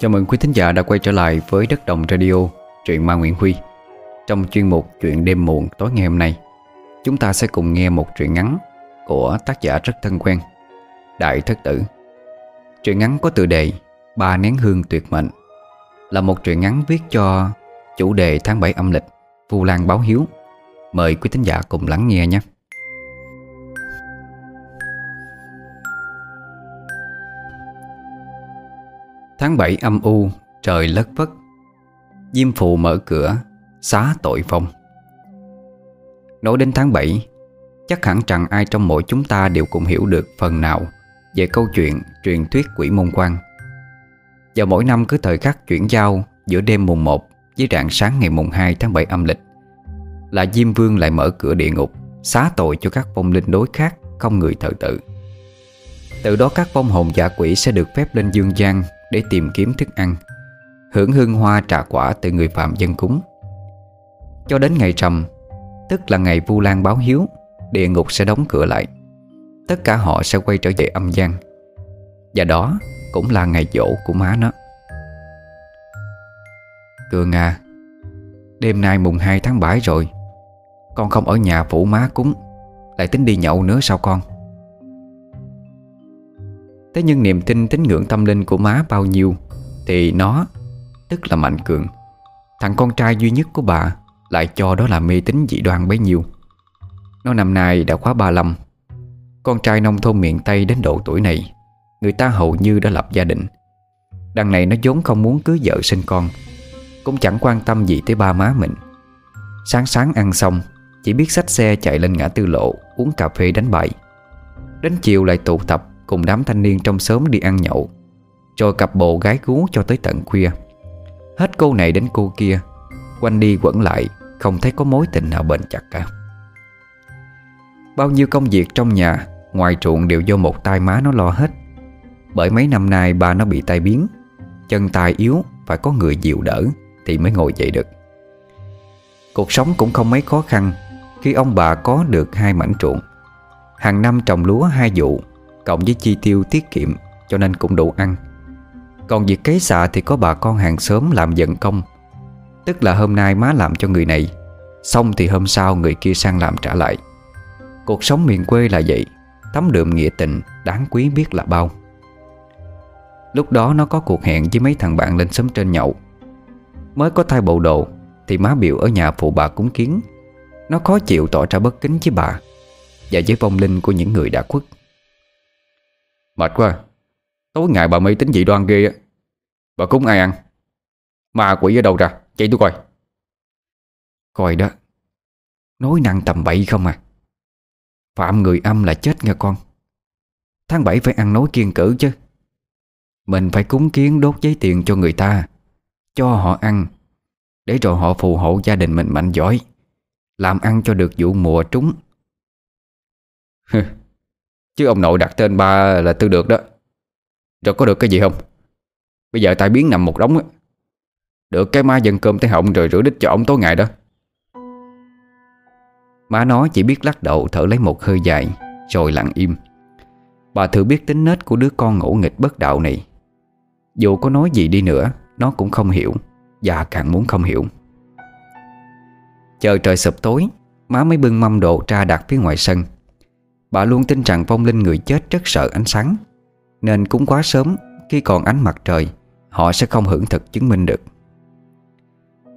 Chào mừng quý thính giả đã quay trở lại với Đất Đồng Radio, truyện ma Nguyễn Huy. Trong chuyên mục Chuyện đêm muộn tối ngày hôm nay Chúng ta sẽ cùng nghe một truyện ngắn của tác giả rất thân quen Đại Thất Tử. Truyện ngắn có tựa đề Ba nén hương tuyệt mệnh Là một truyện ngắn viết cho chủ đề tháng 7 âm lịch Vu Lan báo hiếu. Mời quý thính giả cùng lắng nghe nhé. Tháng 7 âm u, Trời lất vất Diêm phù mở cửa, Xá tội phong. Nói đến tháng 7 Chắc hẳn rằng ai trong mỗi chúng ta Đều cũng hiểu được phần nào Về câu chuyện truyền thuyết quỷ môn quan. Và mỗi năm cứ thời khắc chuyển giao Giữa đêm mùng 1 Với rạng sáng ngày mùng 2 tháng 7 âm lịch, Là Diêm Vương lại mở cửa địa ngục, Xá tội cho các phong linh đối khác, Không người thờ tự. Từ đó các vong hồn giả quỷ sẽ được phép lên dương gian để tìm kiếm thức ăn, Hưởng hương hoa trà quả từ người phạm dân cúng. Cho đến ngày trầm Tức là ngày Vu Lan báo hiếu, Địa ngục sẽ đóng cửa lại. Tất cả họ sẽ quay trở về âm gian. Và đó cũng là ngày dỗ của má nó. Cường à Đêm nay mùng 2 tháng 7 rồi, Con không ở nhà phụ má cúng, Lại tính đi nhậu nữa sao con? Thế nhưng niềm tin tín ngưỡng tâm linh của má bao nhiêu Thì nó, Tức là Mạnh Cường. Thằng con trai duy nhất của bà Lại cho đó là mê tín dị đoan bấy nhiêu. Nó năm nay đã khóa 35 Con trai nông thôn miền Tây đến độ tuổi này, Người ta hầu như đã lập gia đình. Đằng này nó vốn không muốn cưới vợ sinh con, Cũng chẳng quan tâm gì tới ba má mình. Sáng sáng ăn xong, Chỉ biết xách xe chạy lên ngã tư lộ Uống cà phê đánh bài. Đến chiều lại tụ tập Cùng đám thanh niên trong xóm đi ăn nhậu Rồi cặp bộ gái gú cho tới tận khuya. Hết cô này đến cô kia, Quanh đi quẩn lại, Không thấy có mối tình nào bền chặt cả. Bao nhiêu công việc trong nhà, Ngoài ruộng đều do một tay má nó lo hết. Bởi mấy năm nay ba nó bị tai biến, Chân tay yếu, Phải có người dịu đỡ Thì mới ngồi dậy được. Cuộc sống cũng không mấy khó khăn, Khi ông bà có được hai mảnh ruộng, Hàng năm trồng lúa hai vụ Cộng với chi tiêu tiết kiệm, Cho nên cũng đủ ăn. Còn việc cấy xạ thì có bà con hàng xóm làm dần công. Tức là hôm nay má làm cho người này, Xong thì hôm sau người kia sang làm trả lại. Cuộc sống miền quê là vậy, Tấm đượm nghĩa tình Đáng quý biết là bao. Lúc đó nó có cuộc hẹn với mấy thằng bạn lên sớm trên nhậu. Mới có thay bộ đồ, Thì má biểu ở nhà phụ bà cúng kiến. Nó khó chịu tỏ ra bất kính với bà Và với vong linh của những người đã khuất. Mệt quá. Tối ngày bà mê tính dị đoan ghê á. Bà cúng ai ăn? Ma quỷ ở đâu ra? Chạy tôi coi. Coi đó. Nói năng tầm bậy không à. Phạm người âm là chết nghe con. Tháng 7 phải ăn nói kiên cử chứ. Mình phải cúng kiến đốt giấy tiền cho người ta, Cho họ ăn, Để rồi họ phù hộ gia đình mình mạnh giỏi, Làm ăn cho được vụ mùa trúng. Chứ ông nội đặt tên ba là tư được đó. Rồi có được cái gì không? Bây giờ tai biến nằm một đống á. Được cái ma dần cơm tới họng rồi rửa đít cho ông tối ngày đó. Má nó chỉ biết lắc đầu thở lấy một hơi dài, Rồi lặng im. Bà thừa biết tính nết của đứa con ngỗ nghịch bất đạo này. Dù có nói gì đi nữa, Nó cũng không hiểu, Và càng muốn không hiểu. Chờ trời sụp tối, Má mới bưng mâm đồ ra đặt phía ngoài sân. Bà luôn tin rằng vong linh người chết rất sợ ánh sáng. Nên cũng quá sớm Khi còn ánh mặt trời Họ sẽ không hưởng thực chứng minh được.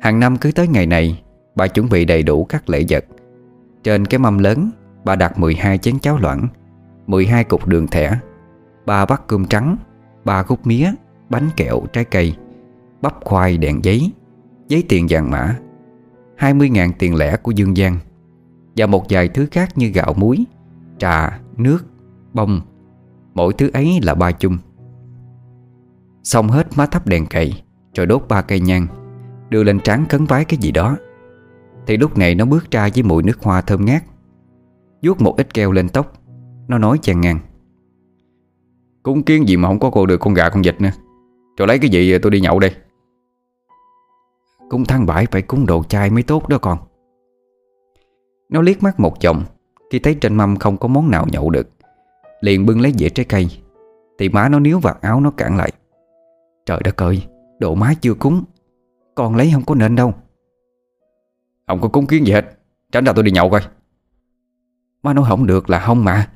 Hàng năm cứ tới ngày này Bà chuẩn bị đầy đủ các lễ vật. Trên cái mâm lớn Bà đặt 12 chén cháo loãng 12 cục đường thẻ ba bát cơm trắng ba khúc mía Bánh kẹo, trái cây Bắp khoai, đèn giấy Giấy tiền vàng mã 20.000 tiền lẻ của Dương Giang Và một vài thứ khác như gạo muối. Trà, nước, bông. Mỗi thứ ấy là ba chung. Xong hết má thắp đèn cậy Rồi đốt ba cây nhang Đưa lên trán cấn vái cái gì đó. Thì lúc này nó bước ra với mùi nước hoa thơm ngát. Vuốt một ít keo lên tóc Nó nói chàng ngang. Cúng kiến gì mà không có cô được con gà con vịt nữa. Rồi lấy cái gì tôi đi nhậu đây? Cúng tháng bãi phải cúng đồ chai mới tốt đó con. Nó liếc mắt một chồng khi thấy trên mâm không có món nào nhậu được Liền bưng lấy dĩa trái cây. Thì má nó níu vạt áo nó cản lại. Trời đất ơi Độ má chưa cúng Con lấy không có nên đâu. Không có cúng kiến gì hết Tránh ra tôi đi nhậu coi. Má nói không được là không mà.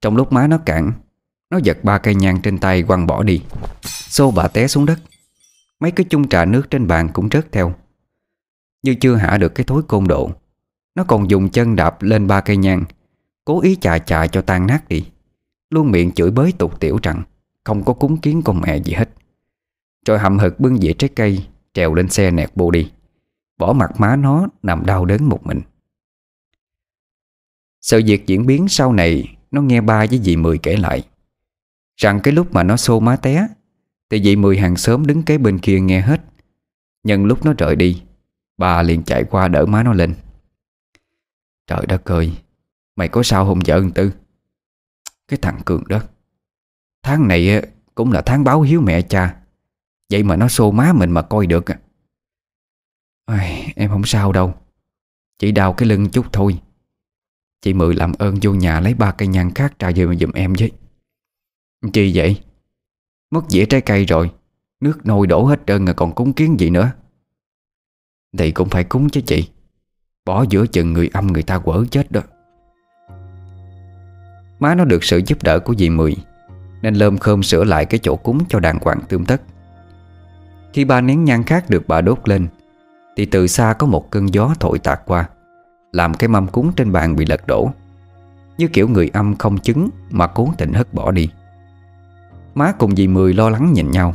Trong lúc má nó cản, Nó giật ba cây nhang trên tay quăng bỏ đi Xô bà té xuống đất. Mấy cái chung trà nước trên bàn cũng rớt theo. Như chưa hạ được cái thối côn độ nó còn dùng chân đạp lên ba cây nhang. Cố ý chà chà cho tan nát đi. Luôn miệng chửi bới tục tiểu rằng Không có cúng kiến con mẹ gì hết. Rồi hậm hực bưng dĩa trái cây, Trèo lên xe nẹt bô đi. Bỏ mặt má nó nằm đau đớn một mình. Sự việc diễn biến sau này, Nó nghe ba với dì Mười kể lại. Rằng cái lúc mà nó xô má té, Thì dì Mười hàng xóm đứng kế bên kia nghe hết. Nhân lúc nó rời đi Bà liền chạy qua đỡ má nó lên. Trời đất ơi Mày có sao không vợ Tư Cái thằng Cường đó. Tháng này cũng là tháng báo hiếu mẹ cha. Vậy mà nó xô má mình mà coi được Ai, Em không sao đâu. Chỉ đau cái lưng chút thôi. Chị Mười làm ơn vô nhà lấy ba cây nhang khác trà về mà giùm em với. Chi vậy? Mất dĩa trái cây rồi. Nước nôi đổ hết trơn rồi còn cúng kiến gì nữa? Thì cũng phải cúng chứ chị. Bỏ giữa chừng người âm người ta quở chết đó. Má nó được sự giúp đỡ của dì Mười, Nên lơm khơm sửa lại cái chỗ cúng cho đàng hoàng tươm tất. Khi ba nén nhang khác được bà đốt lên, Thì từ xa có một cơn gió thổi tạt qua, Làm cái mâm cúng trên bàn bị lật đổ, Như kiểu người âm không chứng Mà cố tình hất bỏ đi. Má cùng dì Mười lo lắng nhìn nhau.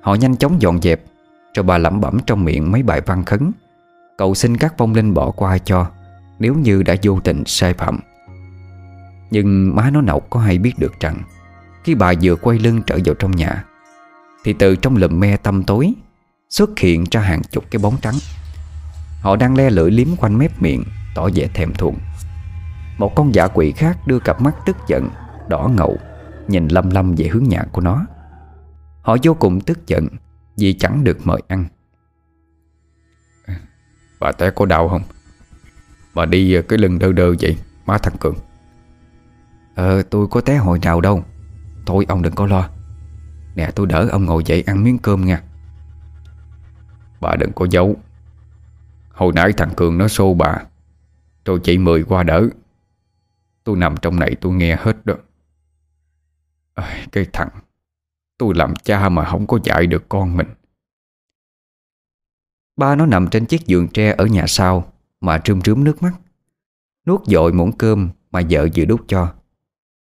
Họ nhanh chóng dọn dẹp Rồi bà lẩm bẩm trong miệng mấy bài văn khấn Cầu xin các vong linh bỏ qua cho, Nếu như đã vô tình sai phạm. Nhưng má nó nậu có hay biết được rằng, Khi bà vừa quay lưng trở vào trong nhà, Thì từ trong lùm me tăm tối, Xuất hiện ra hàng chục cái bóng trắng. Họ đang le lưỡi liếm quanh mép miệng, Tỏ vẻ thèm thuồng. Một con dạ quỷ khác đưa cặp mắt tức giận, Đỏ ngầu, Nhìn lâm lâm về hướng nhà của nó. Họ vô cùng tức giận, Vì chẳng được mời ăn. Bà té có đau không? Bà đi ờ, cái lưng đơ đơ vậy Má thằng Cường. Ờ tôi có té hồi nào đâu. Thôi ông đừng có lo. Nè tôi đỡ ông ngồi dậy ăn miếng cơm nha. Bà đừng có giấu. Hồi nãy thằng Cường nó xô bà. Rồi chị Mười qua đỡ. Tôi nằm trong này tôi nghe hết đó. À, Cái thằng. Tôi làm cha mà không có dạy được con mình. Ba nó nằm trên chiếc giường tre ở nhà sau, Mà trươm trướm nước mắt. Nuốt dội muỗng cơm mà vợ vừa đút cho.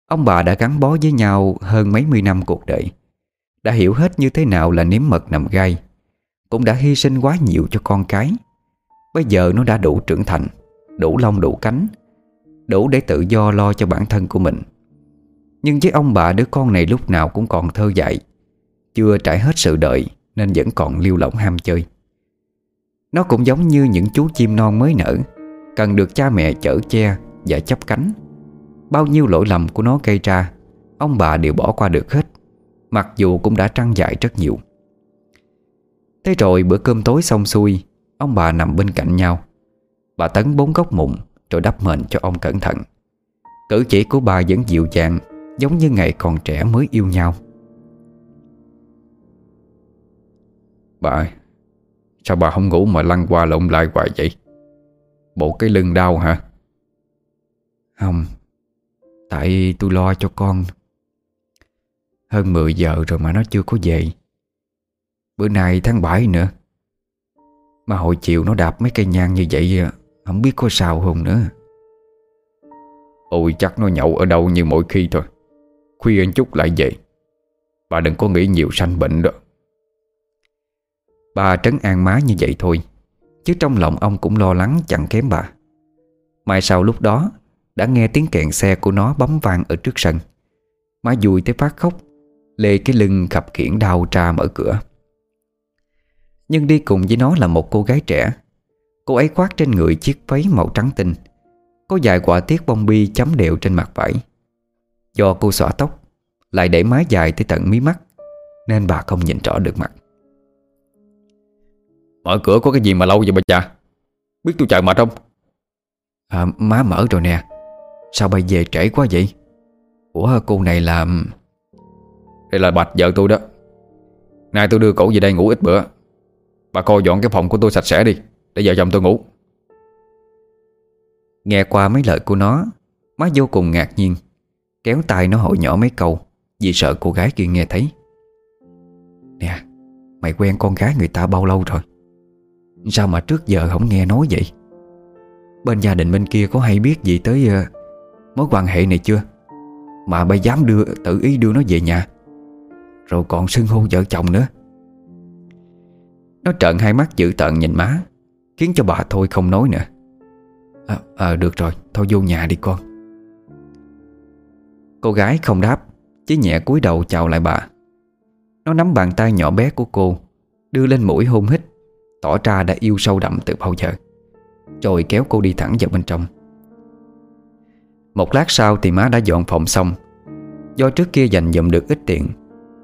Ông bà đã gắn bó với nhau hơn mấy mươi năm cuộc đời. Đã hiểu hết như thế nào là nếm mật nằm gai. Cũng đã hy sinh quá nhiều cho con cái. Bây giờ nó đã đủ trưởng thành, Đủ lông đủ cánh, Đủ để tự do lo cho bản thân của mình. Nhưng với ông bà, đứa con này lúc nào cũng còn thơ dại. Chưa trải hết sự đợi Nên vẫn còn liêu lỏng ham chơi. Nó cũng giống như những chú chim non mới nở, Cần được cha mẹ chở che và chấp cánh. Bao nhiêu lỗi lầm của nó gây ra, Ông bà đều bỏ qua được hết, Mặc dù cũng đã trăng dại rất nhiều. Thế rồi bữa cơm tối xong xuôi, Ông bà nằm bên cạnh nhau. Bà tấn bốn góc mụn Rồi đắp mền cho ông cẩn thận. Cử chỉ của bà vẫn dịu dàng, Giống như ngày còn trẻ mới yêu nhau. Bà ơi Sao bà không ngủ mà lăn qua lộn lại hoài vậy? Bộ cái lưng đau hả? Không. Tại tôi lo cho con. Hơn 10 giờ rồi mà nó chưa có về. Bữa nay tháng 7 nữa. Mà hồi chiều nó đạp mấy cây nhang như vậy Không biết có sao không nữa. Ôi, chắc nó nhậu ở đâu như mỗi khi thôi. Khuya chút lại về. Bà đừng có nghĩ nhiều sanh bệnh đó. Bà trấn an má như vậy thôi, Chứ trong lòng ông cũng lo lắng chẳng kém bà. Mai sau lúc đó, Đã nghe tiếng kẹn xe của nó bấm vang ở trước sân. Má vui tới phát khóc, Lê cái lưng khập khiển đau tra mở cửa. Nhưng đi cùng với nó là một cô gái trẻ. Cô ấy khoác trên người chiếc váy màu trắng tinh, Có vài quả tiết bông bi chấm đều trên mặt vải. Do cô xõa tóc, Lại để mái dài tới tận mí mắt, Nên bà không nhìn rõ được mặt. Mở cửa có cái gì mà lâu vậy bà cha Biết tôi chạy mệt không? À, Má mở rồi nè. Sao bay về trễ quá vậy? Ủa cô này là Đây là Bạch vợ tôi đó. Nay tôi đưa cổ về đây ngủ ít bữa. Bà coi dọn cái phòng của tôi sạch sẽ đi Để vợ chồng tôi ngủ. Nghe qua mấy lời của nó Má vô cùng ngạc nhiên Kéo tay nó hội nhỏ mấy câu Vì sợ cô gái kia nghe thấy. Nè Mày quen con gái người ta bao lâu rồi Sao mà trước giờ không nghe nói vậy? Bên gia đình bên kia có hay biết gì tới uh, Mối quan hệ này chưa? Mà bà dám đưa tự ý đưa nó về nhà. Rồi còn xưng hô vợ chồng nữa. Nó trợn hai mắt dữ tợn nhìn má Khiến cho bà thôi không nói nữa. À, à được rồi Thôi vô nhà đi con. Cô gái không đáp Chỉ nhẹ cúi đầu chào lại bà. Nó nắm bàn tay nhỏ bé của cô Đưa lên mũi hôn hít. Tỏ ra đã yêu sâu đậm từ bao giờ. Rồi kéo cô đi thẳng vào bên trong. Một lát sau thì má đã dọn phòng xong. Do trước kia dành dụm được ít tiền,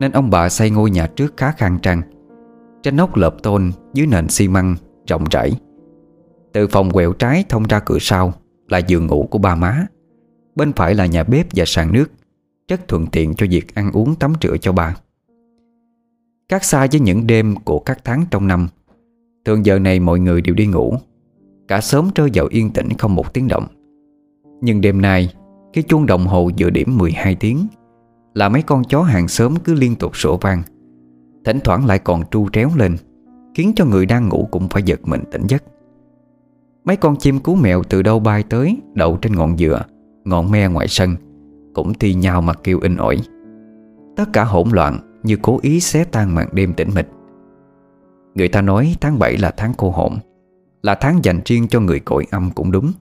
Nên ông bà xây ngôi nhà trước khá khang trang. Trên nóc lợp tôn Dưới nền xi măng rộng rãi. Từ phòng quẹo trái thông ra cửa sau Là giường ngủ của ba má. Bên phải là nhà bếp và sàn nước, Rất thuận tiện cho việc ăn uống tắm rửa cho bà. Các xa với những đêm của các tháng trong năm Thường giờ này mọi người đều đi ngủ. Cả sớm rơi vào yên tĩnh không một tiếng động. Nhưng đêm nay, Cái chuông đồng hồ vừa điểm 12 tiếng, Là mấy con chó hàng xóm cứ liên tục sổ vang. Thỉnh thoảng lại còn tru tréo lên, Khiến cho người đang ngủ cũng phải giật mình tỉnh giấc. Mấy con chim cú mèo từ đâu bay tới, Đậu trên ngọn dừa, Ngọn me ngoài sân, Cũng thi nhau mà kêu in ỏi. Tất cả hỗn loạn như cố ý xé tan màn đêm tĩnh mịch. Người ta nói tháng 7 là tháng cô hồn, Là tháng dành riêng cho người cội âm cũng đúng.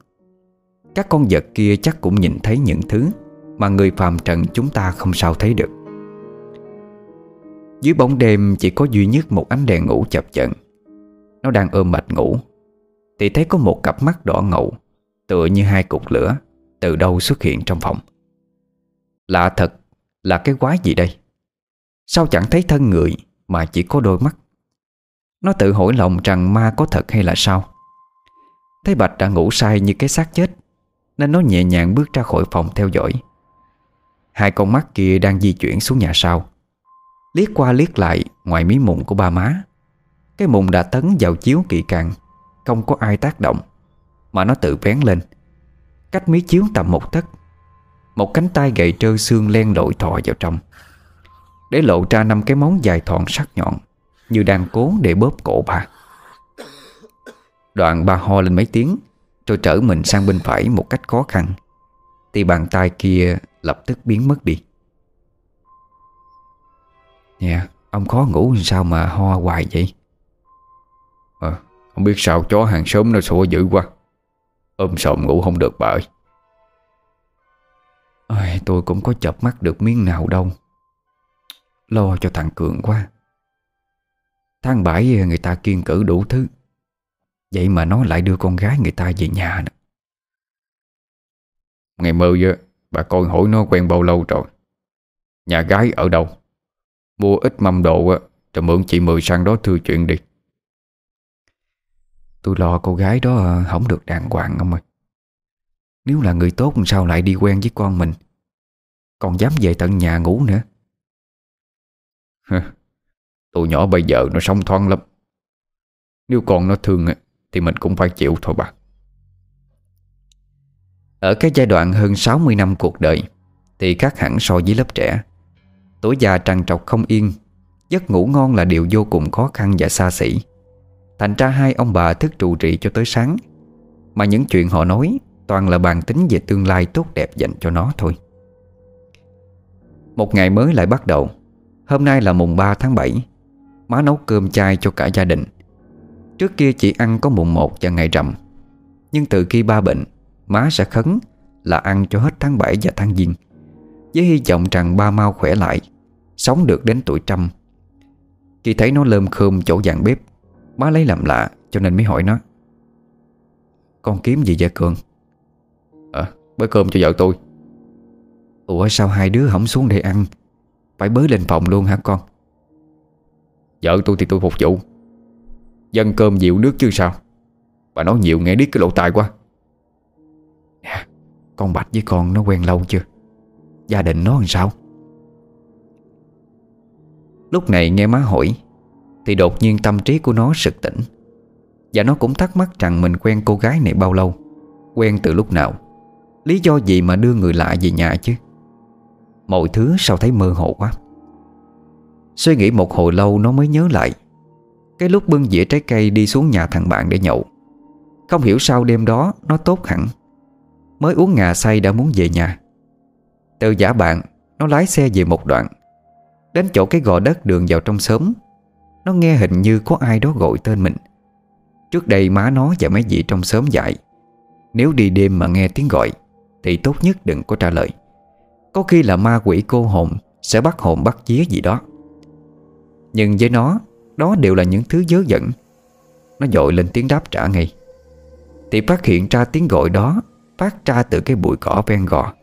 Các con vật kia chắc cũng nhìn thấy những thứ Mà người phàm trần chúng ta không sao thấy được. Dưới bóng đêm chỉ có duy nhất một ánh đèn ngủ chập chận Nó đang ôm mệt ngủ, Thì thấy có một cặp mắt đỏ ngầu, Tựa như hai cục lửa, Từ đâu xuất hiện trong phòng. Lạ thật Là cái quái gì đây? Sao chẳng thấy thân người Mà chỉ có đôi mắt? Nó tự hỏi lòng rằng ma có thật hay là sao? Thấy Bạch đã ngủ say như cái xác chết, Nên nó nhẹ nhàng bước ra khỏi phòng theo dõi. Hai con mắt kia đang di chuyển xuống nhà sau. Liếc qua liếc lại, ngoài mí mụn của ba má, Cái mụn đã tấn vào chiếu kỹ càng, Không có ai tác động, Mà nó tự vén lên. Cách mí chiếu tầm một tấc, Một cánh tay gậy trơ xương len lội thò vào trong, Để lộ ra năm cái móng dài thọn sắc nhọn như đang cố để bóp cổ bà. Đoạn ba ho lên mấy tiếng Rồi trở mình sang bên phải một cách khó khăn. Thì bàn tay kia lập tức biến mất đi. Nè Ông khó ngủ sao mà ho hoài vậy? À, Không biết sao chó hàng xóm nó sủa dữ quá. Ôm sộm ngủ không được bà ơi. Ôi, Tôi cũng có chập mắt được miếng nào đâu. Lo cho thằng Cường quá. Tháng bảy người ta kiên cử đủ thứ. Vậy mà nó lại đưa con gái người ta về nhà nữa. Ngày mơ giờ Bà con hỏi nó quen bao lâu rồi? Nhà gái ở đâu? Mua ít mâm đồ á, Rồi mượn chị Mười sang đó thư chuyện đi. Tôi lo cô gái đó à, không được đàng hoàng ông ơi. Nếu là người tốt sao lại đi quen với con mình? Còn dám về tận nhà ngủ nữa. Tụi nhỏ bây giờ nó sống thoáng lắm. Nếu con nó thương Thì mình cũng phải chịu thôi bà. Ở cái giai đoạn hơn 60 năm cuộc đời, Thì khác hẳn so với lớp trẻ. Tuổi già trằn trọc không yên, Giấc ngủ ngon là điều vô cùng khó khăn và xa xỉ. Thành ra hai ông bà thức trụ trì cho tới sáng. Mà những chuyện họ nói Toàn là bàn tính về tương lai tốt đẹp dành cho nó thôi. Một ngày mới lại bắt đầu. Hôm nay là mùng 3 tháng 7 Má nấu cơm chay cho cả gia đình. Trước kia chỉ ăn có mùng 1 và ngày rằm. Nhưng từ khi ba bệnh, Má sẽ khấn là ăn cho hết tháng 7 và tháng Giêng, Với hy vọng rằng ba mau khỏe lại, Sống được đến tuổi trăm. Khi thấy nó lơm khơm chỗ dàn bếp, Má lấy làm lạ cho nên mới hỏi nó, Con kiếm gì vậy Cường? À bới cơm cho vợ tôi. Ủa, sao hai đứa không xuống để ăn? Phải bới lên phòng luôn hả con? Vợ tôi thì tôi phục vụ. Dân cơm dịu nước chứ sao? Bà nói nhiều nghe điếc cái lỗ tai quá. Nè, Con Bạch với con nó quen lâu chưa? Gia đình nó làm sao? Lúc này nghe má hỏi, Thì đột nhiên tâm trí của nó sực tỉnh. Và nó cũng thắc mắc rằng mình quen cô gái này bao lâu? Quen từ lúc nào? Lý do gì mà đưa người lạ về nhà chứ? Mọi thứ sao thấy mơ hồ quá. Suy nghĩ một hồi lâu nó mới nhớ lại. Cái lúc bưng dĩa trái cây đi xuống nhà thằng bạn để nhậu. Không hiểu sao đêm đó nó tốt hẳn. Mới uống ngà say đã muốn về nhà. Từ giả bạn, Nó lái xe về một đoạn. Đến chỗ cái gò đất đường vào trong xóm, Nó nghe hình như có ai đó gọi tên mình. Trước đây má nó và mấy vị trong xóm dạy, Nếu đi đêm mà nghe tiếng gọi, Thì tốt nhất đừng có trả lời. Có khi là ma quỷ cô hồn Sẽ bắt hồn bắt vía gì đó. Nhưng với nó Đó đều là những thứ dớ dẫn. Nó dội lên tiếng đáp trả ngay. Thì phát hiện ra tiếng gọi đó Phát ra từ cái bụi cỏ ven gò.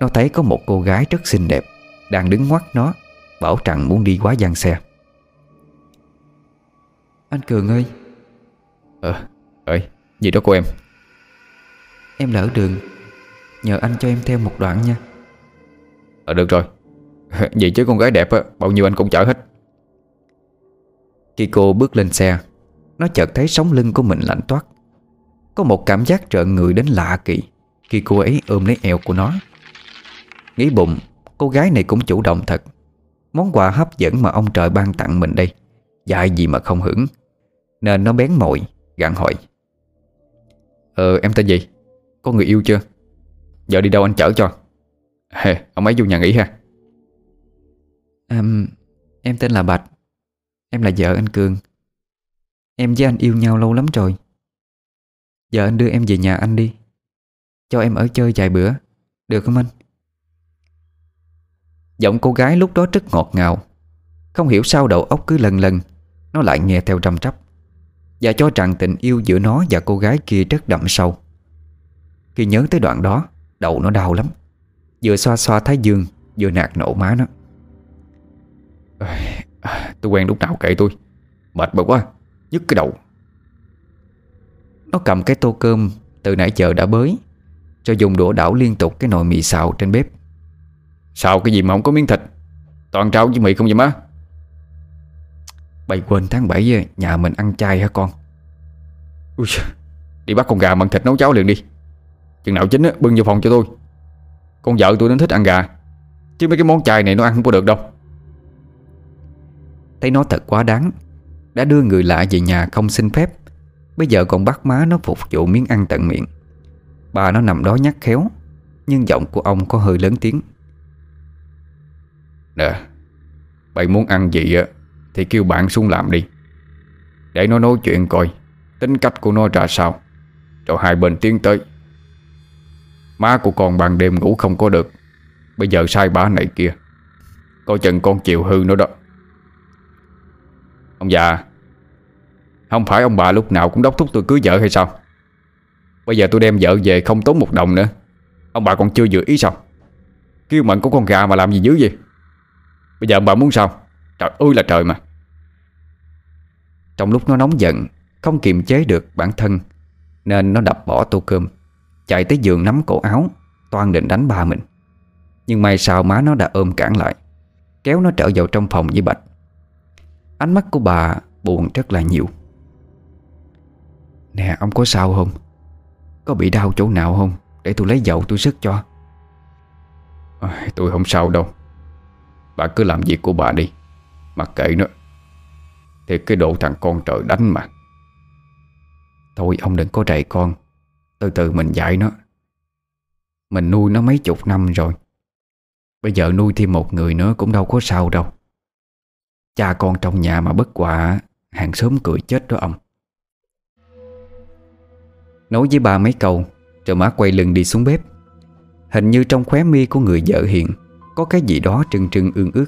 Nó thấy có một cô gái rất xinh đẹp Đang đứng ngoắt nó Bảo rằng muốn đi quá gian xe. Anh Cường ơi. Ờ, ơi, gì đó cô em? Em lỡ đường. Nhờ anh cho em theo một đoạn nha. Ờ được rồi. Vậy chứ con gái đẹp á, bao nhiêu anh cũng chở hết khi cô bước lên xe. Nó chợt thấy sống lưng của mình lạnh toát. Có một cảm giác trợn người đến lạ kỳ. Khi cô ấy ôm lấy eo của nó. Nghĩ bụng Cô gái này cũng chủ động thật. Món quà hấp dẫn mà ông trời ban tặng mình đây. Dạy gì mà không hưởng. Nên nó bén mồi Gặn hỏi. Ờ em tên gì? Có người yêu chưa? Giờ đi đâu anh chở cho? Hề ông ấy vô nhà nghỉ ha. À, Em tên là Bạch. Em là vợ anh Cường. Em với anh yêu nhau lâu lắm rồi. Giờ anh đưa em về nhà anh đi. Cho em ở chơi vài bữa. Được không anh? Giọng cô gái lúc đó rất ngọt ngào. Không hiểu sao đầu óc cứ lần lần, Nó lại nghe theo trầm trắp Và cho rằng tình yêu giữa nó và cô gái kia rất đậm sâu. Khi nhớ tới đoạn đó, Đầu nó đau lắm. Vừa xoa xoa thái dương, Vừa nạt nổ má nó. Tôi quen lúc nào kệ tôi. Mệt bực quá Nhức cái đầu. Nó cầm cái tô cơm Từ nãy giờ đã bới Cho dùng đũa đảo liên tục cái nồi mì xào trên bếp. Sao cái gì mà không có miếng thịt? Toàn trao với mì không vậy má? Bày quên tháng 7 nhà mình ăn chay hả con? Ui, Đi bắt con gà mặn thịt nấu cháo liền đi. Chừng nào chín á, bưng vô phòng cho tôi. Con vợ tôi nó thích ăn gà Chứ mấy cái món chay này nó ăn không có được đâu Thấy nó thật quá đáng. Đã đưa người lạ về nhà không xin phép. Bây giờ còn bắt má nó phục vụ miếng ăn tận miệng. Bà nó nằm đó nhắc khéo, Nhưng giọng của ông có hơi lớn tiếng. Nè bạn muốn ăn gì á, Thì kêu bạn xuống làm đi. Để nó nói chuyện coi, Tính cách của nó ra sao. Rồi hai bên tiến tới. Má của con ban đêm ngủ không có được. Bây giờ sai bả này kia. Coi chừng con chịu hư nó đó. Ông già. Không phải ông bà lúc nào cũng đốc thúc tôi cưới vợ hay sao? Bây giờ tôi đem vợ về không tốn một đồng nữa. Ông bà còn chưa dự ý sao? Kêu mận của con gà mà làm gì dữ vậy? Bây giờ ông bà muốn sao? Trời ơi là trời mà. Trong lúc nó nóng giận, Không kiềm chế được bản thân, Nên nó đập bỏ tô cơm, Chạy tới giường nắm cổ áo, Toan định đánh ba mình. Nhưng may sao má nó đã ôm cản lại, Kéo nó trở vào trong phòng với Bạch. Ánh mắt của bà buồn rất là nhiều. Nè ông có sao không? Có bị đau chỗ nào không? Để tôi lấy dầu tôi sức cho. À, Tôi không sao đâu. Bà cứ làm việc của bà đi. Mặc kệ nó. Thì cái độ thằng con trời đánh mà. Thôi ông đừng có rầy con. Từ từ mình dạy nó. Mình nuôi nó mấy chục năm rồi. Bây giờ nuôi thêm một người nữa cũng đâu có sao đâu. Cha con trong nhà mà bất quả Hàng xóm cười chết đó ông. Nói với ba mấy câu, Rồi má quay lưng đi xuống bếp. Hình như trong khóe mi của người vợ hiện Có cái gì đó trưng trưng ương ước.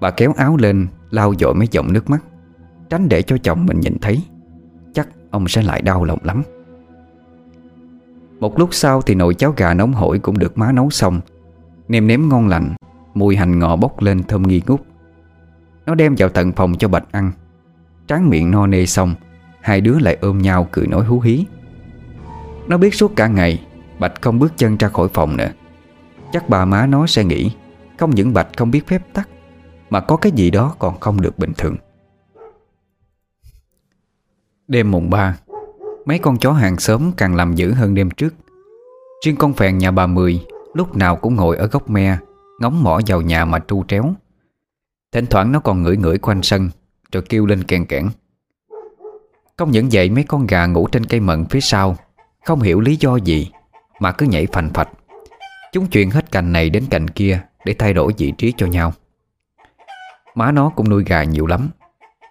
Bà kéo áo lên, Lau dội mấy giọng nước mắt, Tránh để cho chồng mình nhìn thấy. Chắc ông sẽ lại đau lòng lắm. Một lúc sau thì nồi cháo gà nóng hổi Cũng được má nấu xong. Nêm nếm ngon lành, Mùi hành ngò bốc lên thơm nghi ngút. Nó đem vào tận phòng cho Bạch ăn. Tráng miệng no nê xong, Hai đứa lại ôm nhau cười nói hú hí. Nó biết suốt cả ngày, Bạch không bước chân ra khỏi phòng nữa. Chắc bà má nó sẽ nghĩ, Không những Bạch không biết phép tắc, Mà có cái gì đó còn không được bình thường. Đêm mùng 3 Mấy con chó hàng xóm càng làm dữ hơn đêm trước. Riêng con phèn nhà bà Mười Lúc nào cũng ngồi ở góc me, Ngóng mỏ vào nhà mà tru tréo. Thỉnh thoảng nó còn ngửi ngửi quanh sân, Rồi kêu lên kèn kẽn Không những vậy mấy con gà ngủ trên cây mận phía sau, Không hiểu lý do gì, Mà cứ nhảy phành phạch. Chúng chuyển hết cành này đến cành kia Để thay đổi vị trí cho nhau. Má nó cũng nuôi gà nhiều lắm.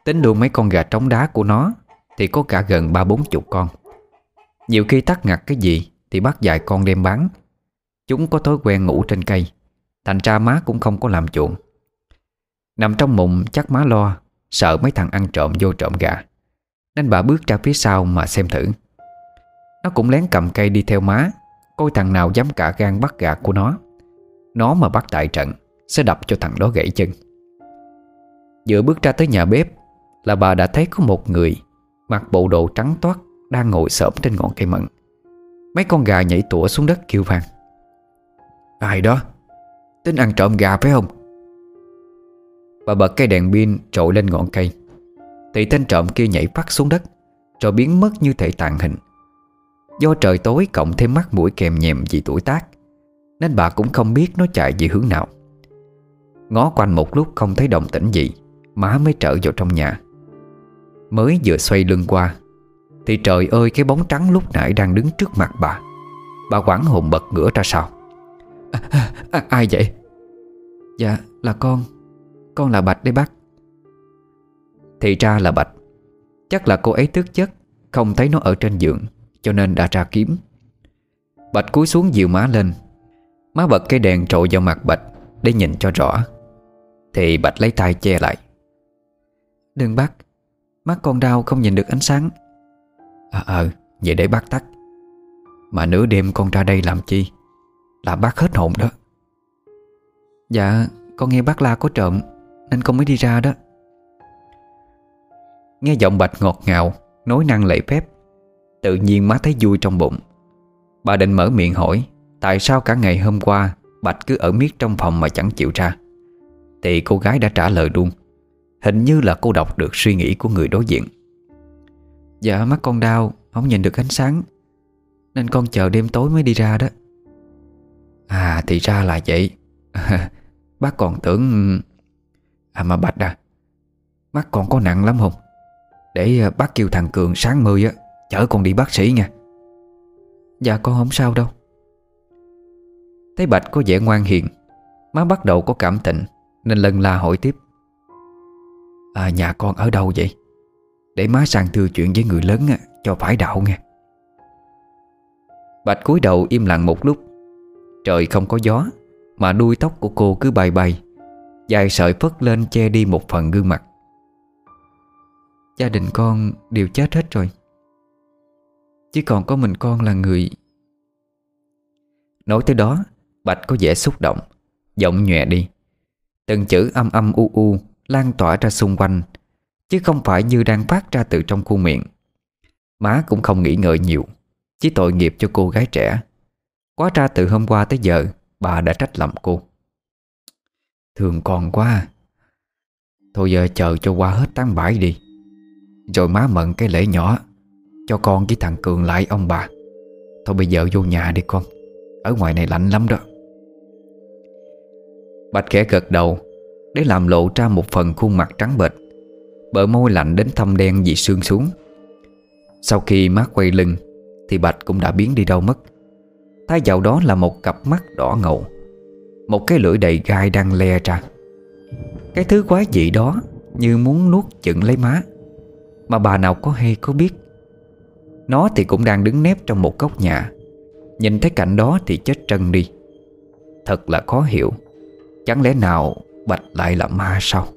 Tính luôn mấy con gà trống đá của nó Thì có cả gần ba bốn chục con. Nhiều khi tắt ngặt cái gì Thì bắt vài con đem bán. Chúng có thói quen ngủ trên cây, Thành ra má cũng không có làm chuộng. Nằm trong mụn chắc má lo, Sợ mấy thằng ăn trộm vô trộm gà. Nên bà bước ra phía sau mà xem thử. Nó cũng lén cầm cây đi theo má, Coi thằng nào dám cả gan bắt gà của nó. Nó mà bắt tại trận, Sẽ đập cho thằng đó gãy chân. Vừa bước ra tới nhà bếp, Là bà đã thấy có một người, Mặc bộ đồ trắng toát, Đang ngồi xổm trên ngọn cây mận. Mấy con gà nhảy tủa xuống đất kêu vang. Ai đó? Tính ăn trộm gà phải không? Và bật cây đèn pin trội lên ngọn cây. Thì tên trộm kia nhảy phát xuống đất Rồi biến mất như thể tàn hình. Do trời tối cộng thêm mắt mũi kèm nhèm vì tuổi tác Nên bà cũng không biết nó chạy về hướng nào. Ngó quanh một lúc không thấy động tĩnh gì Má mới trở vào trong nhà. Mới vừa xoay lưng qua Thì trời ơi cái bóng trắng lúc nãy đang đứng trước mặt bà. Bà quảng hồn bật ngửa ra sau. À, à, à Ai vậy? Dạ là con. Con là Bạch đấy bác. Thì ra là Bạch. Chắc là cô ấy tức chất, Không thấy nó ở trên giường, Cho nên đã ra kiếm. Bạch cúi xuống dìu má lên. Má bật cây đèn trội vào mặt Bạch Để nhìn cho rõ. Thì Bạch lấy tay che lại. Đừng bắt Mắt con đau không nhìn được ánh sáng. Ờ ờ Vậy để bác tắt. Mà nửa đêm con ra đây làm chi? Là bác hết hồn đó. Dạ Con nghe bác la có trộm. Nên con mới đi ra đó. Nghe giọng bạch ngọt ngào Nói năng lệ phép. Tự nhiên má thấy vui trong bụng. Bà định mở miệng hỏi Tại sao cả ngày hôm qua Bạch cứ ở miết trong phòng mà chẳng chịu ra? Thì cô gái đã trả lời luôn. Hình như là cô đọc được suy nghĩ của người đối diện. Dạ mắt con đau Không nhìn được ánh sáng. Nên con chờ đêm tối mới đi ra đó. À thì ra là vậy. Bác còn tưởng À mà Bạch à Mắt con có nặng lắm không? Để ờ, bác kêu thằng Cường sáng mười á, Chở con đi bác sĩ nha. Dạ con không sao đâu. Thấy Bạch có vẻ ngoan hiền, Má bắt đầu có cảm tình Nên lần la hỏi tiếp. À nhà con ở đâu vậy? Để má sang thư chuyện với người lớn Cho phải đạo nghe. Bạch cúi đầu im lặng một lúc. Trời không có gió, Mà đuôi tóc của cô cứ bay bay. Dài sợi phất lên che đi một phần gương mặt. Gia đình con đều chết hết rồi. Chỉ còn có mình con là người. Nói tới đó, Bạch có vẻ xúc động, Giọng nhòe đi. Từng chữ âm âm u u Lan tỏa ra xung quanh, Chứ không phải như đang phát ra từ trong khuôn miệng. Má cũng không nghĩ ngợi nhiều, Chỉ tội nghiệp cho cô gái trẻ. Quá ra từ hôm qua tới giờ, Bà đã trách lầm cô. Thương con quá. Thôi giờ chờ cho qua hết tháng bãi đi. Rồi má mận cái lễ nhỏ, Cho con với thằng Cường lại ông bà. Thôi bây giờ vô nhà đi con, Ở ngoài này lạnh lắm đó. Bạch khẽ gật đầu, Để làm lộ ra một phần khuôn mặt trắng bệch. Bờ môi lạnh đến thâm đen vì sương xuống. Sau khi má quay lưng, Thì Bạch cũng đã biến đi đâu mất. Thay vào đó là một cặp mắt đỏ ngầu. Một cái lưỡi đầy gai đang le ra. Cái thứ quái dị đó Như muốn nuốt chửng lấy má. Mà bà nào có hay có biết. Nó thì cũng đang đứng nép trong một góc nhà. Nhìn thấy cảnh đó thì chết trân đi. Thật là khó hiểu. Chẳng lẽ nào Bạch lại là ma sao?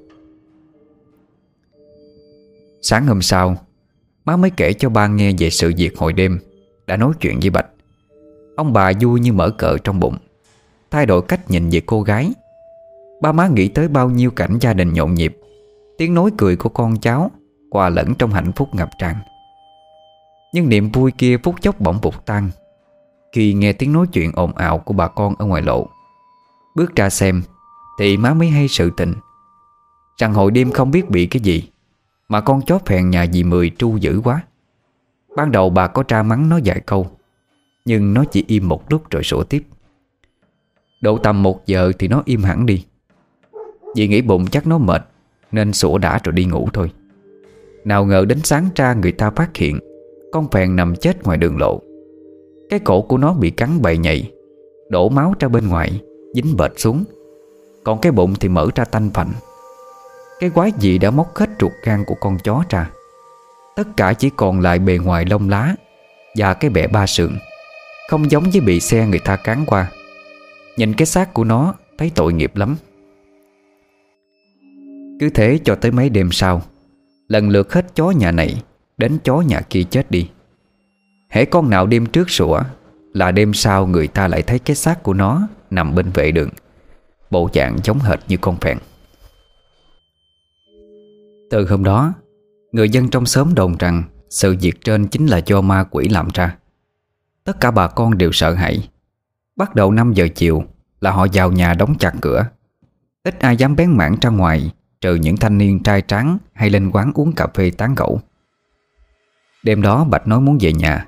Sáng hôm sau, Má mới kể cho ba nghe về sự việc hồi đêm, Đã nói chuyện với Bạch. Ông bà vui như mở cờ trong bụng. Thay đổi cách nhìn về cô gái. Ba má nghĩ tới bao nhiêu cảnh gia đình nhộn nhịp. Tiếng nói cười của con cháu Hòa lẫn trong hạnh phúc ngập tràn. Nhưng niềm vui kia phút chốc bỗng bụt tan. Khi nghe tiếng nói chuyện ồn ào của bà con ở ngoài lộ, Bước ra xem, Thì má mới hay sự tình. Rằng hồi đêm không biết bị cái gì, Mà con chó phèn nhà dì Mười tru dữ quá. Ban đầu bà có tra mắng nó vài câu, Nhưng nó chỉ im một lúc rồi sủa tiếp. Độ tầm một giờ thì nó im hẳn đi. Dì nghĩ bụng chắc nó mệt Nên sủa đã rồi đi ngủ thôi. Nào ngờ đến sáng ra người ta phát hiện Con phèn nằm chết ngoài đường lộ. Cái cổ của nó bị cắn bầy nhầy, Đổ máu ra bên ngoài Dính bệt xuống. Còn cái bụng thì mở ra tanh phạnh Cái quái gì đã móc hết ruột gan của con chó ra? Tất cả chỉ còn lại bề ngoài lông lá Và cái bẹ ba sườn Không giống với bị xe người ta cán qua. Nhìn cái xác của nó, Thấy tội nghiệp lắm. Cứ thế cho tới mấy đêm sau, Lần lượt hết chó nhà này Đến chó nhà kia chết đi. Hễ con nào đêm trước sủa, Là đêm sau người ta lại thấy cái xác của nó Nằm bên vệ đường, Bộ dạng giống hệt như con phèn Từ hôm đó, Người dân trong xóm đồn rằng Sự việc trên chính là do ma quỷ làm ra. Tất cả bà con đều sợ hãi. Bắt đầu 5 giờ chiều Là họ vào nhà đóng chặt cửa. Ít ai dám bén mảng ra ngoài, Trừ những thanh niên trai trắng Hay lên quán uống cà phê tán gẫu. Đêm đó Bạch nói muốn về nhà,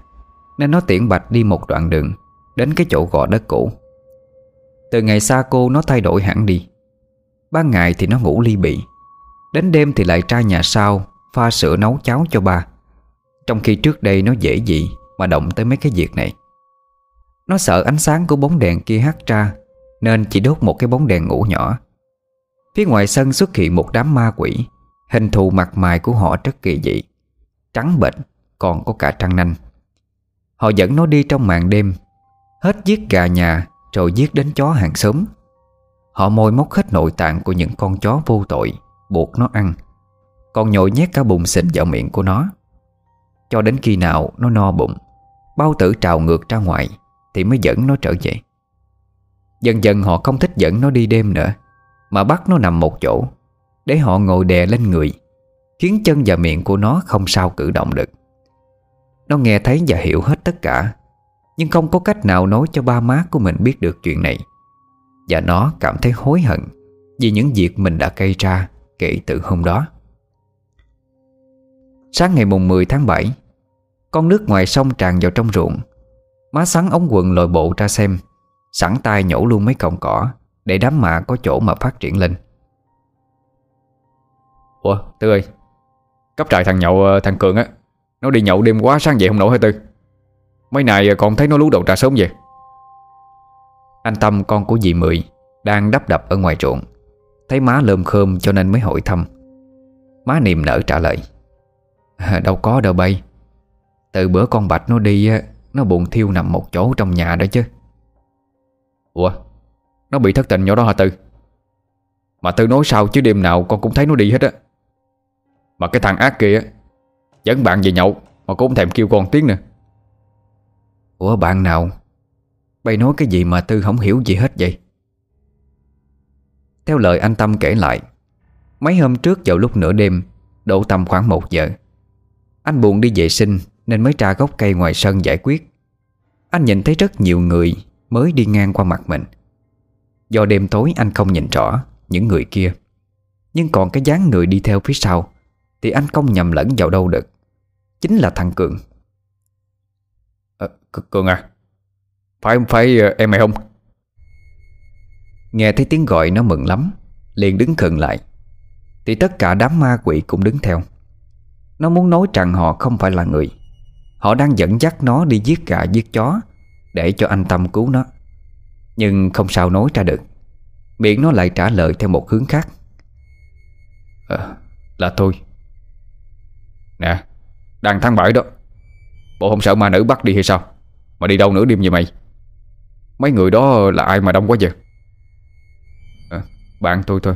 Nên nó tiễn Bạch đi một đoạn đường Đến cái chỗ gò đất cũ. Từ ngày xa cô nó thay đổi hẳn đi. Ban ngày thì nó ngủ ly bị Đến đêm thì lại tra nhà sau, Pha sữa nấu cháo cho ba. Trong khi trước đây nó dễ gì Mà động tới mấy cái việc này. Nó sợ ánh sáng của bóng đèn kia hắt ra, Nên chỉ đốt một cái bóng đèn ngủ nhỏ. Phía ngoài sân xuất hiện một đám ma quỷ, Hình thù mặt mày của họ rất kỳ dị, Trắng bệnh Còn có cả trăng nanh. Họ dẫn nó đi trong màn đêm, Hết giết gà nhà Rồi giết đến chó hàng xóm. Họ môi móc hết nội tạng của những con chó vô tội, Buộc nó ăn, Còn nhồi nhét cả bụng xịt vào miệng của nó. Cho đến khi nào nó no bụng, Bao tử trào ngược ra ngoài. Thì mới dẫn nó trở về. Dần dần họ không thích dẫn nó đi đêm nữa, Mà bắt nó nằm một chỗ, Để họ ngồi đè lên người, Khiến chân và miệng của nó không sao cử động được. Nó nghe thấy và hiểu hết tất cả, Nhưng không có cách nào nói cho ba má của mình biết được chuyện này. Và nó cảm thấy hối hận Vì những việc mình đã gây ra kể từ hôm đó. Sáng ngày mùng 10 tháng 7 Con nước ngoài sông tràn vào trong ruộng Má sắn ống quần lội bộ ra xem. Sẵn tay nhổ luôn mấy cọng cỏ Để đám mạ có chỗ mà phát triển lên. Ủa Tư ơi Cấp trại thằng nhậu ờ, thằng Cường á Nó đi nhậu đêm quá sáng dậy không nổi hả Tư? Mấy này ờ, còn thấy nó lú đầu trà sớm vậy? Anh Tâm con của dì Mười Đang đắp đập ở ngoài ruộng. Thấy má lơm khơm cho nên mới hỏi thăm. Má niềm nở trả lời. À, Đâu có đâu bay. Từ bữa con Bạch nó đi nó buồn thiêu nằm một chỗ trong nhà đó chứ. Ủa? Nó bị thất tình nhỏ đó hả Tư? Mà Tư nói sao chứ đêm nào con cũng thấy nó đi hết á. Mà cái thằng ác kia Dẫn bạn về nhậu Mà cũng thèm kêu con tiếng nữa. Ủa bạn nào? Bay nói cái gì mà Tư không hiểu gì hết vậy? Theo lời anh Tâm kể lại, Mấy hôm trước vào lúc nửa đêm, Độ tầm khoảng 1 giờ, Anh buồn đi vệ sinh nên mới ra gốc cây ngoài sân giải quyết. Anh nhìn thấy rất nhiều người Mới đi ngang qua mặt mình. Do đêm tối anh không nhìn rõ Những người kia. Nhưng còn cái dáng người đi theo phía sau Thì anh không nhầm lẫn vào đâu được. Chính là thằng Cường. À, Cường à Phải phải ờ, em mày không? Nghe thấy tiếng gọi nó mừng lắm Liền đứng khựng lại. Thì tất cả đám ma quỷ cũng đứng theo. Nó muốn nói rằng họ không phải là người Họ đang dẫn dắt nó đi giết gà giết chó Để cho anh Tâm cứu nó. Nhưng không sao nói ra được. Miệng nó lại trả lời theo một hướng khác. À, Là tôi. Nè Đang tháng 7 đó. Bộ không sợ ma nữ bắt đi hay sao? Mà đi đâu nữa đêm vậy mày? Mấy người đó là ai mà đông quá vậy? À, Bạn tôi thôi.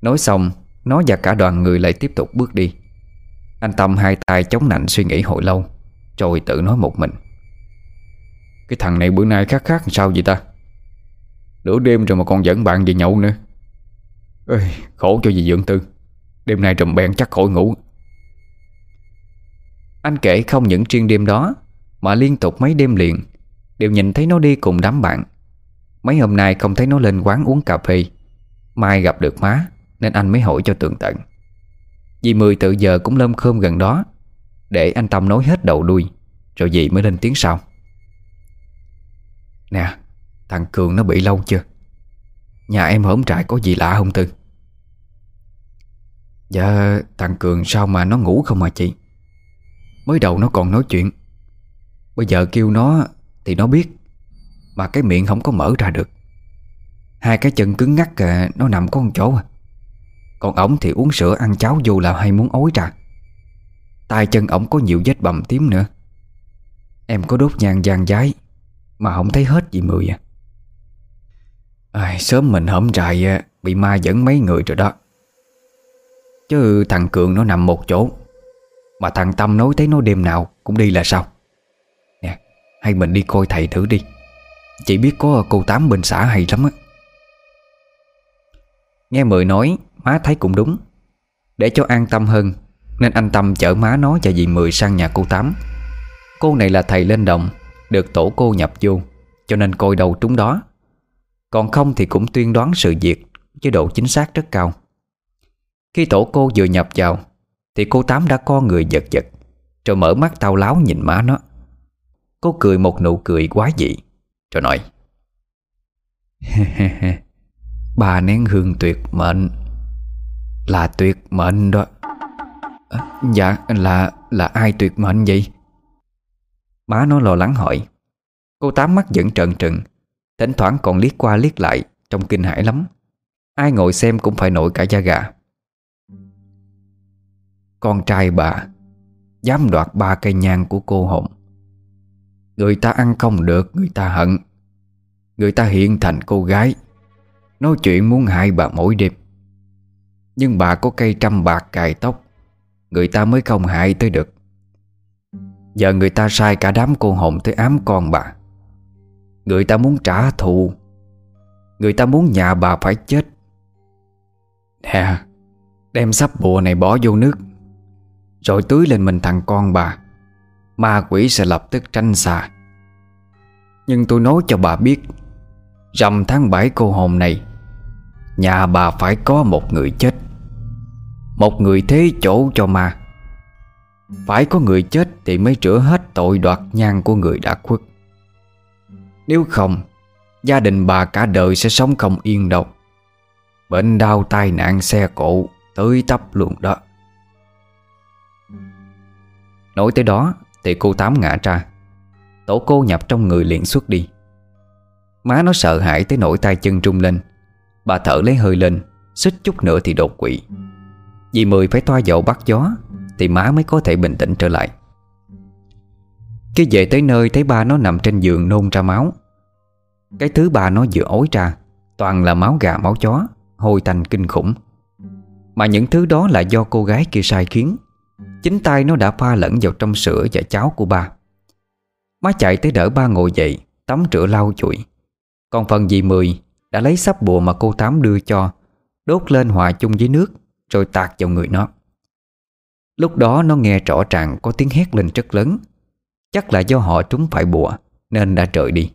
Nói xong Nó và cả đoàn người lại tiếp tục bước đi. Anh Tâm hai tay chống nạnh suy nghĩ hồi lâu Rồi tự nói một mình. Cái thằng này bữa nay khác khác sao vậy ta? Nửa đêm rồi mà còn dẫn bạn về nhậu nữa. Ê, Khổ cho dì dưỡng tư. Đêm nay trùm bèn chắc khỏi ngủ. Anh kể không những riêng đêm đó Mà liên tục mấy đêm liền Đều nhìn thấy nó đi cùng đám bạn. Mấy hôm nay không thấy nó lên quán uống cà phê. Mai gặp được má Nên anh mới hỏi cho tường tận. Dì Mười tự giờ cũng lâm khơm gần đó Để anh Tâm nói hết đầu đuôi Rồi dì mới lên tiếng sau. Nè Thằng Cường nó bị lâu chưa? Nhà em hổm trại có gì lạ không Tư? Dạ thằng Cường sao mà nó ngủ không mà chị? Mới đầu nó còn nói chuyện. Bây giờ kêu nó Thì nó biết Mà cái miệng không có mở ra được. Hai cái chân cứng ngắc à, Nó nằm có một chỗ à. Còn ổng thì uống sữa ăn cháo dù là hay muốn ối ra tay chân ổng có nhiều vết bầm tím nữa. Em có đốt nhang giang giái Mà không thấy hết gì mười à. À, Sớm mình hổm trại à, Bị ma dẫn mấy người rồi đó. Chứ thằng Cường nó nằm một chỗ Mà thằng Tâm nói thấy nó đêm nào Cũng đi là sao. Nè hay mình đi coi thầy thử đi. Chỉ biết có cô Tám bên xã hay lắm á. Nghe Mười nói, Má thấy cũng đúng. Để cho an tâm hơn, Nên anh Tâm chở má nó và dì Mười sang nhà cô Tám. Cô này là thầy lên đồng, Được tổ cô nhập vô, Cho nên coi đầu trúng đó. Còn không thì cũng tuyên đoán sự việc Với độ chính xác rất cao. Khi tổ cô vừa nhập vào, Thì cô Tám đã co người giật giật, Rồi mở mắt tao láo nhìn má nó. Cô cười một nụ cười quá dị, Rồi nói Bà nén hương tuyệt mệnh. Là tuyệt mệnh đó. À, Dạ là là ai tuyệt mệnh vậy? Má nó lo lắng hỏi. Cô Tám mắt vẫn trợn trừng Thỉnh thoảng còn liếc qua liếc lại trong kinh hãi lắm. Ai ngồi xem cũng phải nổi cả da gà. Con trai bà Dám đoạt ba cây nhang của cô Hồng. Người ta ăn không được Người ta hận. Người ta hiện thành cô gái. Nói chuyện muốn hại bà mỗi đêm. Nhưng bà có cây trăm bạc cài tóc, Người ta mới không hại tới được. Giờ người ta sai cả đám cô hồn tới ám con bà. Người ta muốn trả thù, Người ta muốn nhà bà phải chết. Nè, Đem sắp bùa này bỏ vô nước, Rồi tưới lên mình thằng con bà. Ma quỷ sẽ lập tức tranh xa. Nhưng tôi nói cho bà biết, Rằm tháng 7 cô hồn này Nhà bà phải có một người chết. Một người thế chỗ cho ma. Phải có người chết Thì mới rửa hết tội đoạt nhang của người đã khuất. Nếu không, Gia đình bà cả đời sẽ sống không yên đâu. Bệnh đau tai nạn xe cộ Tới tấp luôn đó. Nói tới đó Thì cô Tám ngã ra. Tổ cô nhập trong người liền xuất đi. Má nó sợ hãi tới nỗi tay chân trung lên. Bà thở lấy hơi lên, Xích chút nữa thì đột quỵ. Dì Mười phải toa dầu bắt gió, Thì má mới có thể bình tĩnh trở lại. Khi về tới nơi Thấy ba nó nằm trên giường nôn ra máu. Cái thứ ba nó vừa ối ra, Toàn là máu gà máu chó, Hôi tanh kinh khủng. Mà những thứ đó là do cô gái kia sai khiến. Chính tay nó đã pha lẫn vào trong sữa và cháo của ba. Má chạy tới đỡ ba ngồi dậy, Tắm rửa lau chùi. Còn phần dì Mười đã lấy sắp bùa mà cô Tám đưa cho, Đốt lên hòa chung với nước, Rồi tạt vào người nó. Lúc đó nó nghe rõ ràng có tiếng hét lên rất lớn. Chắc là do họ trúng phải bùa, Nên đã trời đi.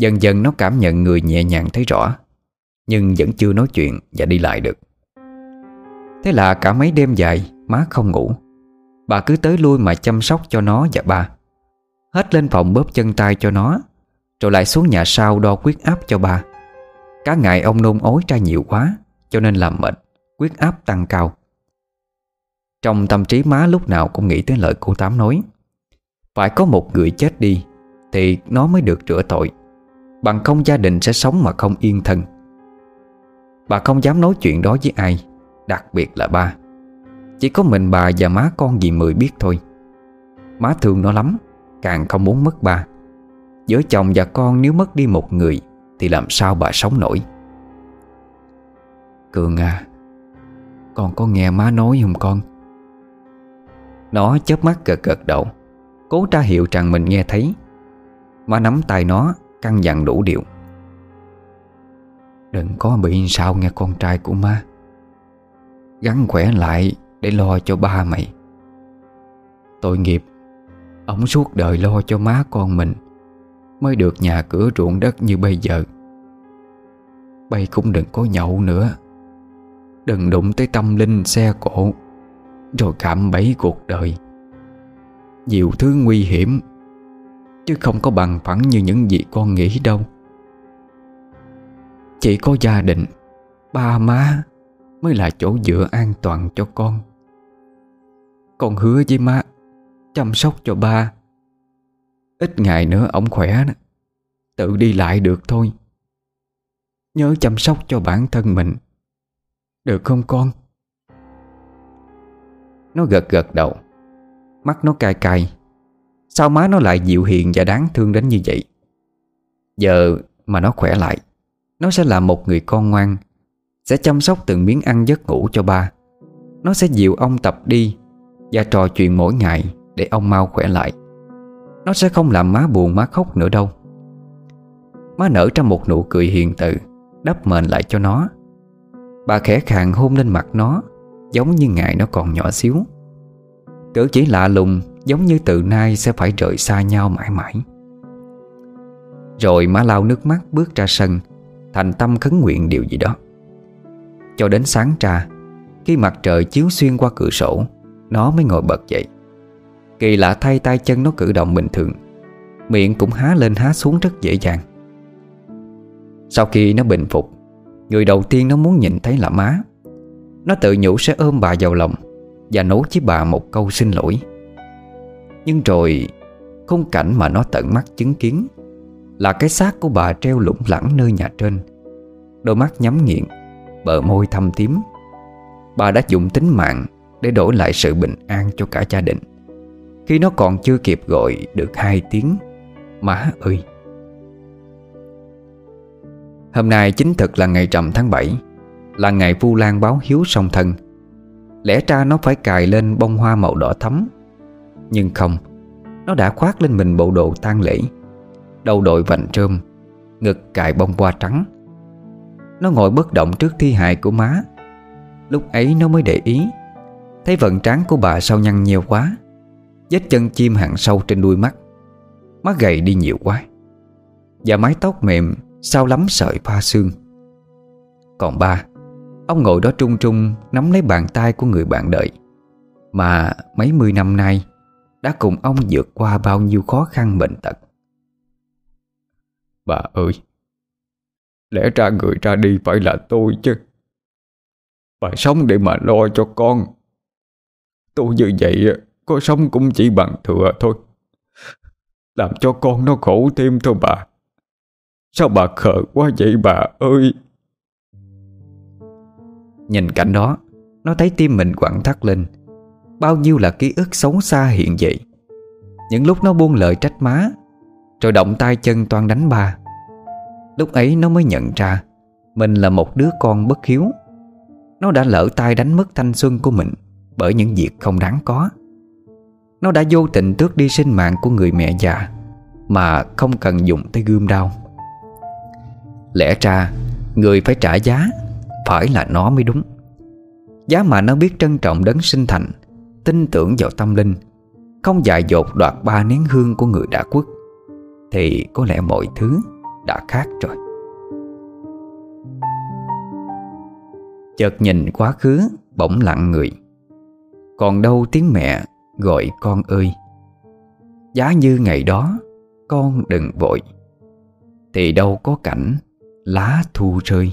Dần dần nó cảm nhận người nhẹ nhàng thấy rõ, Nhưng vẫn chưa nói chuyện và đi lại được. Thế là cả mấy đêm dài, Má không ngủ. Bà cứ tới lui mà chăm sóc cho nó và ba. Hết lên phòng bóp chân tay cho nó, Rồi lại xuống nhà sau đo quyết áp cho ba. Cả ngày ông nôn ối ra nhiều quá, Cho nên làm mệt Quyết áp tăng cao. Trong tâm trí má lúc nào cũng nghĩ tới lời cô Tám nói, Phải có một người chết đi Thì nó mới được rửa tội. Bằng không gia đình sẽ sống mà không yên thân. Bà không dám nói chuyện đó với ai, Đặc biệt là ba. Chỉ có mình bà và má con dì Mười biết thôi. Má thương nó lắm, Càng không muốn mất ba. Giữa chồng và con nếu mất đi một người thì làm sao bà sống nổi? Cường à Con có nghe má nói không con? Nó chớp mắt gật gật đầu, Cố tra hiệu rằng mình nghe thấy. Má nắm tay nó, Căng dặn đủ điều. Đừng có bị sao nghe con trai của má. Gắn khỏe lại Để lo cho ba mày. Tội nghiệp Ông suốt đời lo cho má con mình. Mới được nhà cửa ruộng đất như bây giờ. Bay cũng đừng có nhậu nữa. Đừng đụng tới tâm linh xe cộ, Rồi cảm bẫy cuộc đời. Nhiều thứ nguy hiểm, Chứ không có bằng phẳng như những gì con nghĩ đâu. Chỉ có gia đình, Ba má Mới là chỗ dựa an toàn cho con. Con hứa với má, Chăm sóc cho ba. Ít ngày nữa ông khỏe đó. Tự đi lại được thôi. Nhớ chăm sóc cho bản thân mình. Được không con? Nó gật gật đầu. Mắt nó cay cay. Sao má nó lại dịu hiền và đáng thương đến như vậy? Giờ mà nó khỏe lại, Nó sẽ là một người con ngoan, Sẽ chăm sóc từng miếng ăn giấc ngủ cho ba. Nó sẽ dịu ông tập đi Và trò chuyện mỗi ngày Để ông mau khỏe lại. Nó sẽ không làm má buồn, má khóc nữa đâu. Má nở ra một nụ cười hiền từ, Đắp mền lại cho nó. Bà khẽ khàng hôn lên mặt nó, Giống như ngày nó còn nhỏ xíu. Cử chỉ lạ lùng, Giống như từ nay sẽ phải rời xa nhau mãi mãi. Rồi má lau nước mắt bước ra sân, Thành tâm khấn nguyện điều gì đó. Cho đến sáng ra Khi mặt trời chiếu xuyên qua cửa sổ, Nó mới ngồi bật dậy. Kỳ lạ thay tay chân nó cử động bình thường. Miệng cũng há lên há xuống rất dễ dàng. Sau khi nó bình phục, Người đầu tiên nó muốn nhìn thấy là má. Nó tự nhủ sẽ ôm bà vào lòng Và nói với bà một câu xin lỗi. Nhưng rồi, Khung cảnh mà nó tận mắt chứng kiến Là cái xác của bà treo lủng lẳng nơi nhà trên. Đôi mắt nhắm nghiện, Bờ môi thâm tím. Bà đã dùng tính mạng Để đổi lại sự bình an cho cả gia đình. Khi nó còn chưa kịp gọi được hai tiếng, Má ơi. Hôm nay chính thực là ngày rằm tháng 7 Là ngày Vu Lan báo hiếu song thân. Lẽ ra nó phải cài lên bông hoa màu đỏ thắm. Nhưng không, Nó đã khoác lên mình bộ đồ tang lễ, Đầu đội vành trơm, Ngực cài bông hoa trắng. Nó ngồi bất động trước thi hài của má. Lúc ấy nó mới để ý, Thấy vận trán của bà sao nhăn nhiều quá. Vết chân chim hằn sâu trên đuôi mắt. Mắt gầy đi nhiều quá. Và mái tóc mềm, Sao lắm sợi pha xương. Còn ba, Ông ngồi đó trung trung, Nắm lấy bàn tay của người bạn đợi Mà mấy mươi năm nay, Đã cùng ông vượt qua bao nhiêu khó khăn bệnh tật. Bà ơi, Lẽ ra người ra đi phải là tôi chứ. Bà sống để mà lo cho con. Tôi như vậy có sống cũng chỉ bằng thừa thôi. Làm cho con nó khổ thêm thôi bà. Sao bà khờ quá vậy bà ơi? Nhìn cảnh đó, Nó thấy tim mình quặn thắt lên. Bao nhiêu là ký ức xấu xa hiện dậy Những lúc nó buông lời trách má, Rồi động tay chân toan đánh ba Lúc ấy nó mới nhận ra, Mình là một đứa con bất hiếu. Nó đã lỡ tay đánh mất thanh xuân của mình Bởi những việc không đáng có. Nó đã vô tình tước đi sinh mạng của người mẹ già, Mà không cần dùng tới gươm đao. Lẽ ra, Người phải trả giá, Phải là nó mới đúng. Giá mà nó biết trân trọng đấng sinh thành, Tin tưởng vào tâm linh, Không dại dột đoạt ba nén hương của người đã quất Thì có lẽ mọi thứ đã khác rồi. Chợt nhìn quá khứ, Bỗng lặng người. Còn đâu tiếng mẹ gọi con ơi. Giá như ngày đó, Con đừng vội. Thì đâu có cảnh lá thu rơi.